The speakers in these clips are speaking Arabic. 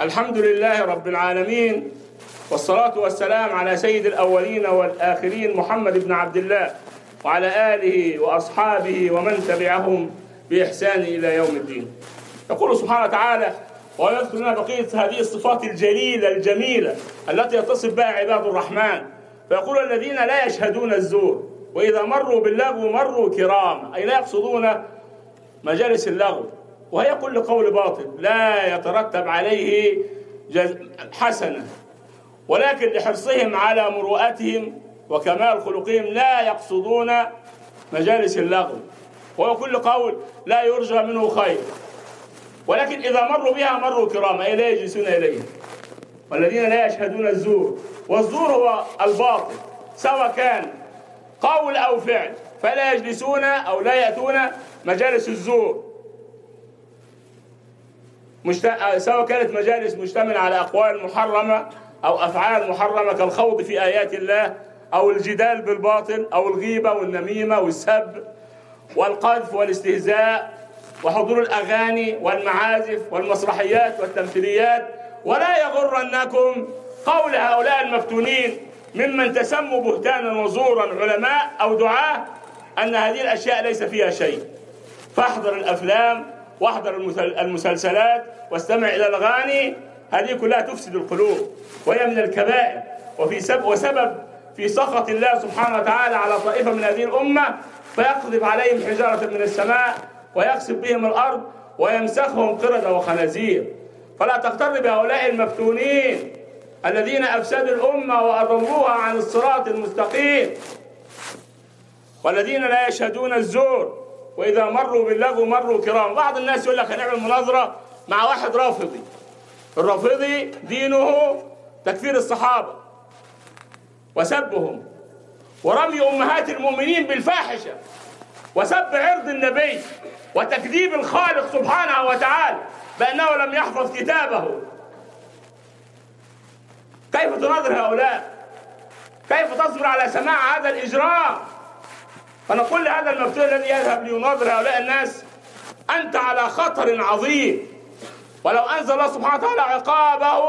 الحمد لله رب العالمين والصلاة والسلام على سيد الأولين والآخرين محمد بن عبد الله وعلى آله وأصحابه ومن تبعهم بإحسان إلى يوم الدين. يقول سبحانه وتعالى ويذكر لنا بقية هذه الصفات الجليلة الجميلة التي يتصف بها عباد الرحمن. فيقول الذين لا يشهدون الزور وإذا مروا باللغو مروا كرام أي لا يقصدون مجالس اللغو. وهي كل قول باطل لا يترتب عليه. حسنة ولكن لحرصهم على مروءتهم وكمال خلقهم لا يقصدون مجالس اللغو. وهو كل قول لا يرجى منه خير. ولكن إذا مروا بها مروا كراما أي لا يجلسون إليها والذين لا يشهدون الزور والزور هو الباطل سواء كان قول أو فعل. فلا يجلسون أو لا يأتون مجالس الزور. مشت... سواء كانت مجالس مشتملة على أقوال محرمة أو أفعال محرمة كالخوض في آيات الله أو الجدال بالباطل أو الغيبة والنميمة والسب والقذف والاستهزاء وحضور الأغاني والمعازف والمسرحيات والتمثيليات. ولا يغرنكم قول هؤلاء المفتونين ممن تسموا بهتانا وزورا علماء أو دعاة أن هذه الأشياء ليس فيها شيء. فاحضر الأفلام واحضر المسلسلات واستمع إلى الأغاني. هذه كلها تفسد القلوب وهي من الكبائر. وفي سبب وسبب في سخط الله سبحانه وتعالى على طائفة من هذه الأمة فيقذف عليهم حجارة من السماء ويخسف بهم الأرض ويمسخهم قردة وخنازير. فلا تغتر بهؤلاء المفتونين الذين أفسدوا الأمة وأضلوها عن الصراط المستقيم. والذين لا يشهدون الزور. وإذا مروا باللغو مروا كرام. بعض الناس يقول لك هنعمل مناظرة مع واحد رافضي. الرافضي دينه تكفير الصحابة وسبهم. ورمي أمهات المؤمنين بالفاحشة وسب عرض النبي وتكذيب الخالق سبحانه وتعالى بأنه لم يحفظ كتابه. كيف تناظر هؤلاء؟ كيف تصبر على سماع هذا الإجرام فنقول لهذا المفتون الذي يذهب ليناظر هؤلاء الناس أنت على خطر عظيم. ولو أنزل الله سبحانه وتعالى عقابه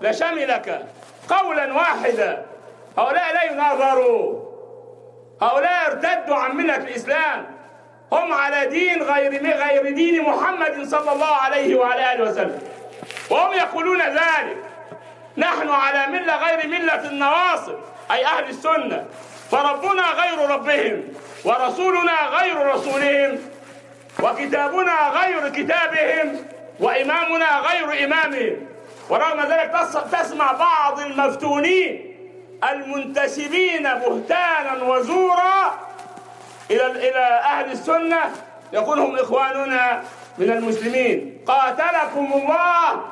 لشملك قولا واحدا. هؤلاء لا يناظروا. هؤلاء ارتدوا عن ملة الإسلام. هم على دين غير غير دين محمد صلى الله عليه وعلى آله وسلم. وهم يقولون ذلك. نحن على ملة غير ملة النواصب أي أهل السنة. فربنا غير ربهم ورسولنا غير رسولهم وكتابنا غير كتابهم وإمامنا غير إمامهم. ورغم ذلك تسمع بعض المفتونين المنتسبين بهتانا وزورا إلى إلى أهل السنة يقول هم إخواننا من المسلمين قاتلكم الله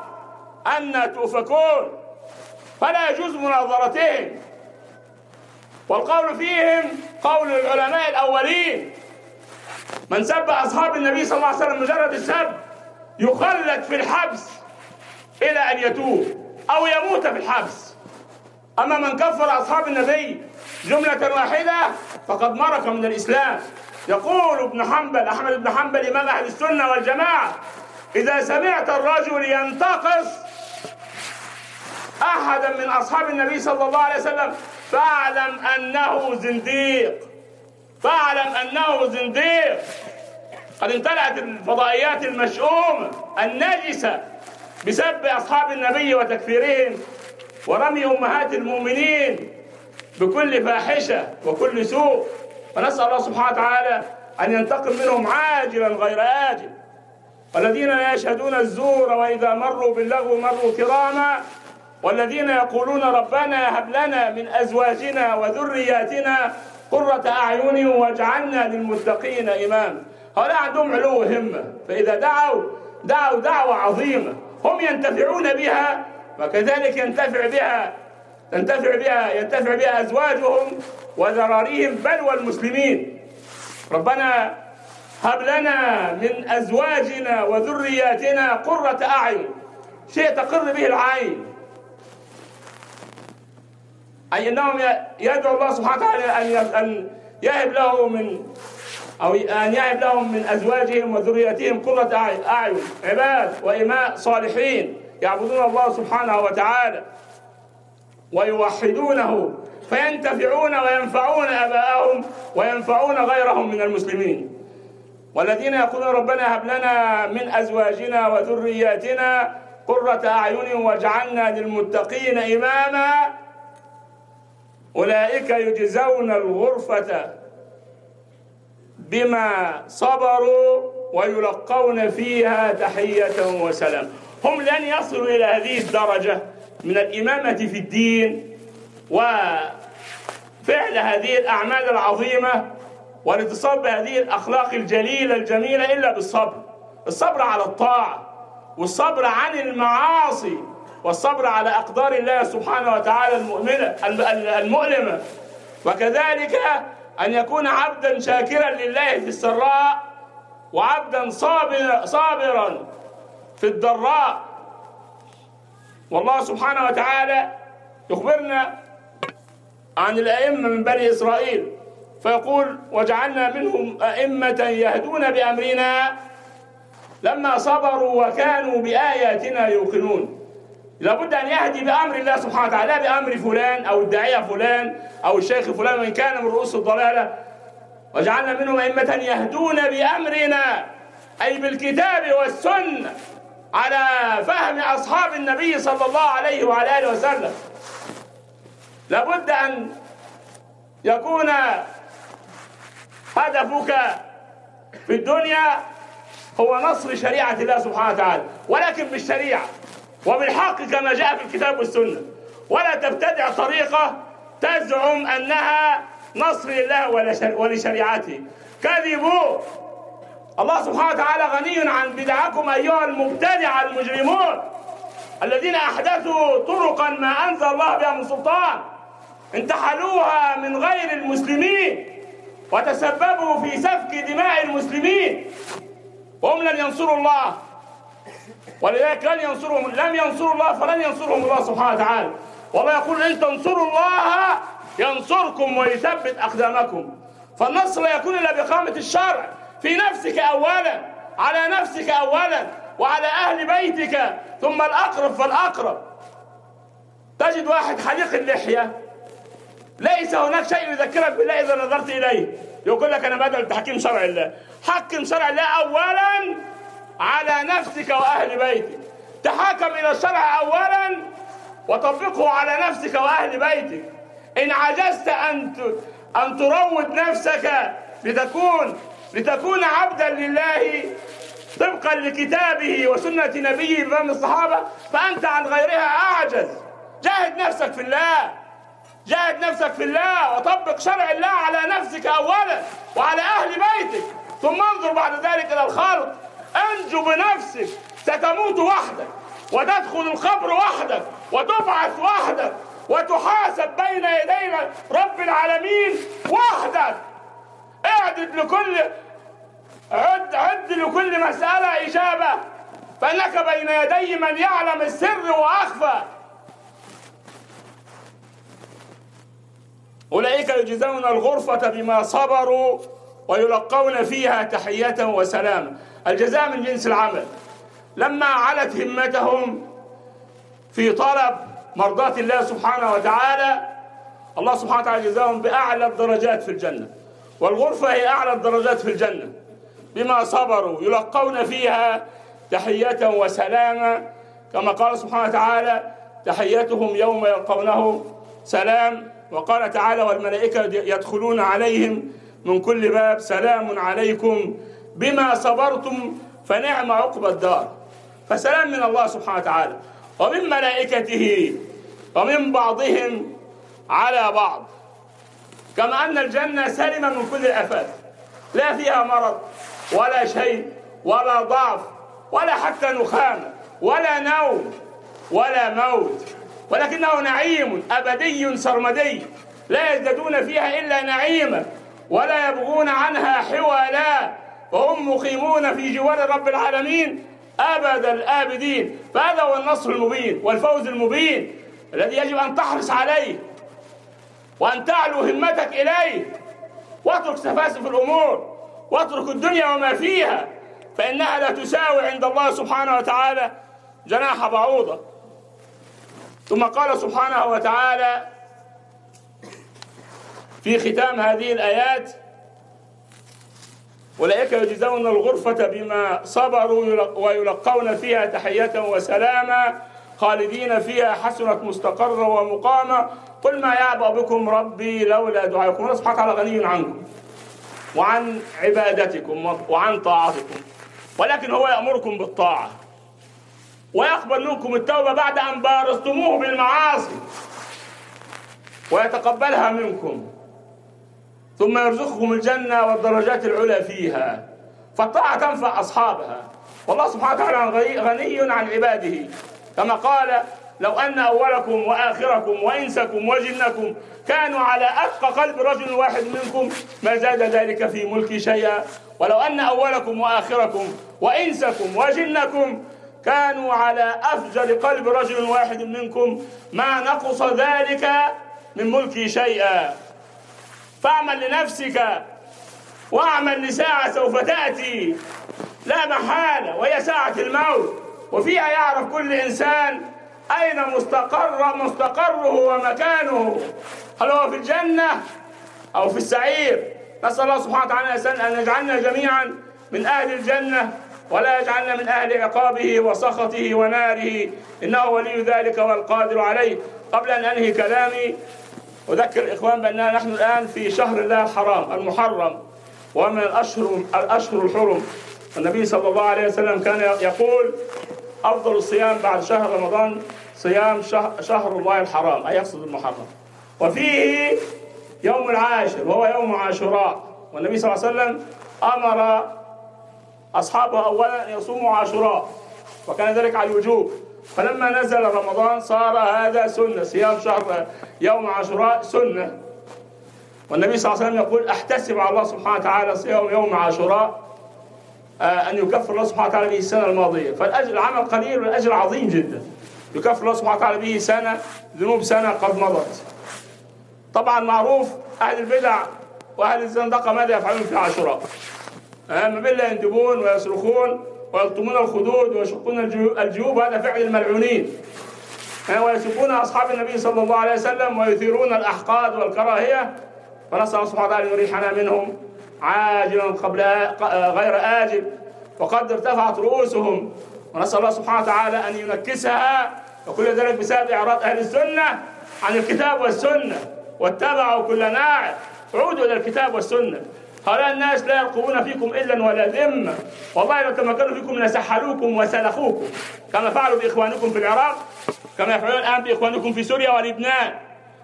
أن تؤفكون فلا يجوز مناظرتهم. والقول فيهم قول العلماء الأولين. من سب أصحاب النبي صلى الله عليه وسلم مجرد السب يخلد في الحبس إلى أن يتوب أو يموت في الحبس. أما من كفر أصحاب النبي جملة واحدة فقد مرق من الإسلام. يقول ابن حنبل أحمد بن حنبل إمام أهل السنة والجماعة إذا سمعت الرجل ينتقص أحدا من أصحاب النبي صلى الله عليه وسلم. فاعلم أنه زنديق. فاعلم أنه زنديق. قد امتلأت الفضائيات المشؤومة النجسة بسب أصحاب النبي وتكفيرهم ورمي أمهات المؤمنين بكل فاحشة وكل سوء. فنسأل الله سبحانه وتعالى أن ينتقم منهم عاجلا غير آجل. والذين لا يشهدون الزور وإذا مروا باللغو مروا كراما والذين يقولون ربنا هب لنا من أزواجنا وذرياتنا قرة أعين واجعلنا للمتقين إماما هؤلاء عندهم علو همة فإذا دعوا دعوا دعوة عظيمة. هم ينتفعون بها وكذلك ينتفع بها تنتفع بها ينتفع بها أزواجهم وذراريهم بل والمسلمين. ربنا هب لنا من أزواجنا وذرياتنا قرة أعين. شيء تقر به العين. أي أنهم يدعو الله سبحانه وتعالى أن أن يهب له من أو أن يهب لهم من أزواجهم وذريتهم قرة أعين عباد وإماء صالحين يعبدون الله سبحانه وتعالى ويوحدونه فينتفعون وينفعون آباءهم وينفعون غيرهم من المسلمين. والذين يقولون ربنا هب لنا من أزواجنا وذرياتنا قرة أعين واجعلنا للمتقين إماما أولئك يجزون الغرفة بما صبروا ويلقون فيها تحية وسلام. هم لن يصلوا إلى هذه الدرجة من الإمامة في الدين وفعل هذه الأعمال العظيمة والاتصال بهذه الأخلاق الجليلة الجميلة إلا بالصبر. الصبر على الطاعة والصبر عن المعاصي. والصبر على أقدار الله سبحانه وتعالى المؤمنة المؤلمة. وكذلك أن يكون عبدا شاكرا لله في السراء وعبدا صابرا صابرا في الضراء. والله سبحانه وتعالى يخبرنا عن الأئمة من بني إسرائيل فيقول وجعلنا منهم أئمة يهدون بأمرنا لما صبروا وكانوا بآياتنا يوقنون. لابد أن يهدي بأمر الله سبحانه وتعالى لا بأمر فلان أو الداعية فلان أو الشيخ فلان وإن كان من رؤوس الضلالة. وجعلنا منهم أئمة يهدون بأمرنا أي بالكتاب والسنة على فهم أصحاب النبي صلى الله عليه وعلى آله وسلم. لابد أن يكون هدفك في الدنيا هو نصر شريعة الله سبحانه وتعالى ولكن بالشريعة. وبالحق كما جاء في الكتاب والسنة. ولا تبتدع طريقة تزعم أنها نصر لله ولشريعته. كذبوا. الله سبحانه وتعالى غني عن بدعكم أيها المبتدع المجرمون الذين أحدثوا طرقا ما أنزل الله بها من سلطان. انتحلوها من غير المسلمين وتسببوا في سفك دماء المسلمين. وهم لن ينصروا الله. ولذلك لن ينصرهم لم ينصروا الله فلن ينصرهم الله سبحانه وتعالى. والله يقول إن تنصروا الله ينصركم ويثبت أقدامكم. فالنصر لا يكون إلا بإقامة الشرع في نفسك اولا على نفسك اولا وعلى أهل بيتك ثم الأقرب فالأقرب. تجد واحد حليق اللحية ليس هناك شيء يذكرك بالله إذا نظرت إليه. يقول لك أنا بدل تحكيم شرع الله. حكم شرع الله اولا على نفسك وأهل بيتك. تحاكم إلى الشرع اولا وطبقه على نفسك وأهل بيتك. إن عجزت أن أن تروض نفسك لتكون لتكون عبدا لله طبقا لكتابه وسنة نبيه بفهم الصحابة فأنت عن غيرها أعجز. جاهد نفسك في الله. جاهد نفسك في الله وطبق شرع الله على نفسك أولا وعلى أهل بيتك. ثم انظر بعد ذلك إلى الخلق. أنجو بنفسك. ستموت وحدك وتدخل القبر وحدك وتبعث وحدك وتحاسب بين يدي رب العالمين وحدك. اعدد لكل عد عد لكل مسألة إجابة فإنك بين يدي من يعلم السر وأخفى. أولئك يجزون الغرفة بما صبروا ويلقون فيها تحية وسلاما الجزاء من جنس العمل. لما علت همتهم في طلب مرضاة الله سبحانه وتعالى الله سبحانه وتعالى جزاهم بأعلى الدرجات في الجنة. والغرفة هي أعلى الدرجات في الجنة. بما صبروا يلقون فيها تحية وسلاما. كما قال سبحانه وتعالى تحيتهم يوم يلقونه سلام. وقال تعالى والملائكة يدخلون عليهم من كل باب سلام عليكم بما صبرتم فنعم عقبى الدار. فسلام من الله سبحانه وتعالى. ومن ملائكته ومن بعضهم على بعض. كما أن الجنة سلمة من كل الآفات لا فيها مرض ولا شيء ولا ضعف ولا حتى نخامة ولا نوم ولا موت. ولكنه نعيم أبدي سرمدي. لا يزدادون فيها إلا نعيما ولا يبغون عنها حوالا. وهم مقيمون في جوار رب العالمين أبد الآبدين. فهذا هو النصر المبين والفوز المبين الذي يجب أن تحرص عليه وأن تعلو همتك إليه. واترك سفاسف الأمور واترك الدنيا وما فيها فإنها لا تساوي عند الله سبحانه وتعالى جناح بعوضة. ثم قال سبحانه وتعالى في ختام هذه الآيات أولئك يجزون الغرفة بما صبروا ويلقون فيها تحية وسلاما خالدين فيها حسنت مستقرا ومقاما قل ما يعبأ بكم ربي لولا الله سبحانه وتعالى غني عنكم وعن عبادتكم وعن طاعتكم. ولكن هو يأمركم بالطاعة ويقبل منكم التوبة بعد أن بارزتموه بالمعاصي ويتقبلها منكم. ثم يرزقكم الجنة والدرجات العلى فيها. فالطاعة تنفع أصحابها. والله سبحانه وتعالى غني عن عباده. كما قال لو أن أولكم وآخركم وإنسكم وجنكم كانوا على أتقى قلب رجل واحد منكم ما زاد ذلك في ملكي شيئا. ولو أن أولكم وآخركم وإنسكم وجنكم كانوا على أفجر قلب رجل واحد منكم ما نقص ذلك من ملكي شيئا. فاعمل لنفسك واعمل لساعة سوف تأتي. لا محالة وهي ساعة الموت. وفيها يعرف كل إنسان أين مستقر مستقره ومكانه. هل هو في الجنة أو في السعير؟ نسأل الله سبحانه وتعالى أن يجعلنا جميعا من أهل الجنة ولا يجعلنا من أهل عقابه وسخطه وناره. إنه ولي ذلك والقادر عليه. قبل أن أنهي كلامي أذكر الإخوان بأننا نحن الآن في شهر الله الحرام المحرم ومن الأشهر الأشهر الحرم. النبي صلى الله عليه وسلم كان يقول أفضل الصيام بعد شهر رمضان صيام شهر الله الحرام أي يقصد المحرم. وفيه يوم العاشر وهو يوم عاشوراء. والنبي صلى الله عليه وسلم أمر أصحابه أولا أن يصوموا عاشوراء وكان ذلك على الوجوب. فلما نزل رمضان صار هذا سنة صيام شهر يوم عاشوراء سنة. والنبي صلى الله عليه وسلم يقول أحتسب على الله سبحانه وتعالى صيام يوم عاشوراء آه، أن يكفر الله سبحانه وتعالى به السنة الماضية. فالأجر العمل قليل والأجر عظيم جدا. يكفر الله سبحانه وتعالى به سنة ذنوب سنة قد مضت. طبعا معروف أهل البدع وأهل الزندقة ماذا يفعلون في عاشوراء ما بالله يندبون ويصرخون. ويلطمون الخدود ويشقون الجيوب هذا فعل الملعونين. ويسبون أصحاب النبي صلى الله عليه وسلم ويثيرون الأحقاد والكراهية. الله سبحانه وتعالى أن يريحنا منهم عاجلا قبل غير آجل. وقد ارتفعت رؤوسهم. ونسأل الله سبحانه وتعالى أن ينكسها. وكل ذلك بسبب إعراض أهل السنة عن الكتاب والسنة. واتبعوا كل ناعم عودوا إلى الكتاب والسنة. هؤلاء الناس لا يرقبون فيكم إلا ولا ذمة والله لو تمكنوا فيكم لسحلوكم وسلخوكم. كما فعلوا بإخوانكم في العراق كما يفعلون الآن بإخوانكم في سوريا ولبنان.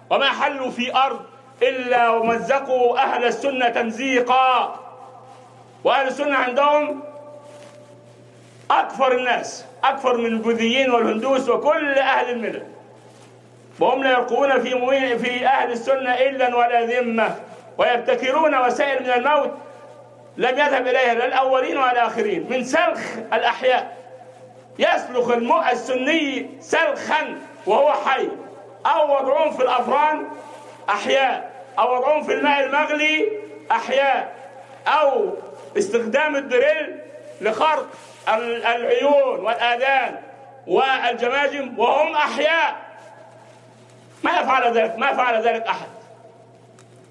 وما حلوا في أرض إلا ومزقوا أهل السنة تمزيقا. وأهل السنة عندهم أكثر الناس أكثر من البوذيين والهندوس وكل أهل الملل. وهم لا يرقون في في أهل السنة إلا ولا ذمة. ويبتكرون وسائل من الموت لم يذهب إليها لا الأولين ولا الآخرين من سلخ الأحياء. يسلخ المؤ السني سلخا وهو حي. أو وضعهم في الأفران أحياء. أو وضعهم في الماء المغلي أحياء. أو استخدام الدريل لخرق العيون والآذان والجماجم وهم أحياء. ما يفعل ذلك ما فعل ذلك أحد.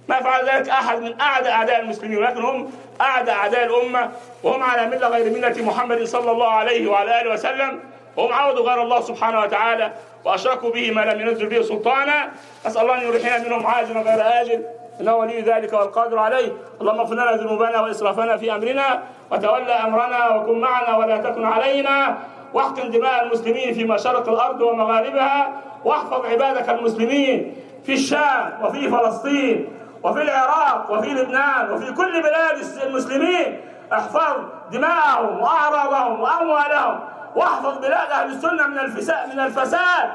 ما فعل ذلك أحد من أعدى أعداء المسلمين ولكن هم أعدى أعداء الأمة وهم على ملة غير ملة محمد صلى الله عليه وعلى آله وسلم. وهم عودوا غير الله سبحانه وتعالى وأشركوا به ما لم ينزل به سلطانا. أسأل الله أن يريحنا منهم عاجلا غير آجل إنه ولي ذلك والقادر عليه. اللهم اغفر لنا ذنوبنا وإسرافنا في أمرنا وتولى أمرنا وكن معنا ولا تكن علينا. واحقن دماء المسلمين في مشارق الأرض ومغاربها واحفظ عبادك المسلمين في الشام وفي فلسطين. وفي العراق وفي لبنان وفي كل بلاد المسلمين احفظ دماءهم وأعراضهم وأموالهم واحفظ بلاد أهل السنة من الفساد من الفساد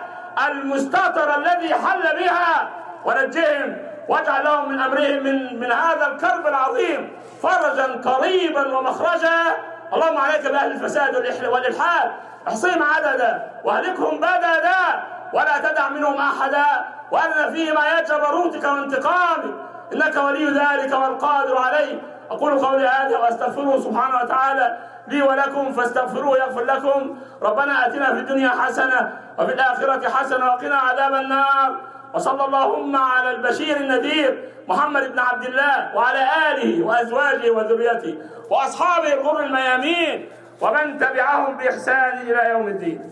المستتر الذي حل بها. ونجهم واجعل لهم من أمرهم من من هذا الكرب العظيم فرجا قريبا ومخرجا. اللهم عليك بأهل الفساد والإلحاد. أحصيهم عددا وأهلكهم بددا. ولا تدع منهم أحدا وارنا فيهم ايات جبروتك وانتقامك. إنك ولي ذلك والقادر عليه. أقول قولي هذا وأستغفره سبحانه وتعالى لي ولكم فاستغفروه يغفر لكم. ربنا آتنا في الدنيا حسنة وفي الآخرة حسنة وقنا عذاب النار. وصلى اللهم على البشير النذير محمد بن عبد الله وعلى آله وأزواجه وذريته وأصحابه الغر الميامين ومن تبعهم بإحسان إلى يوم الدين.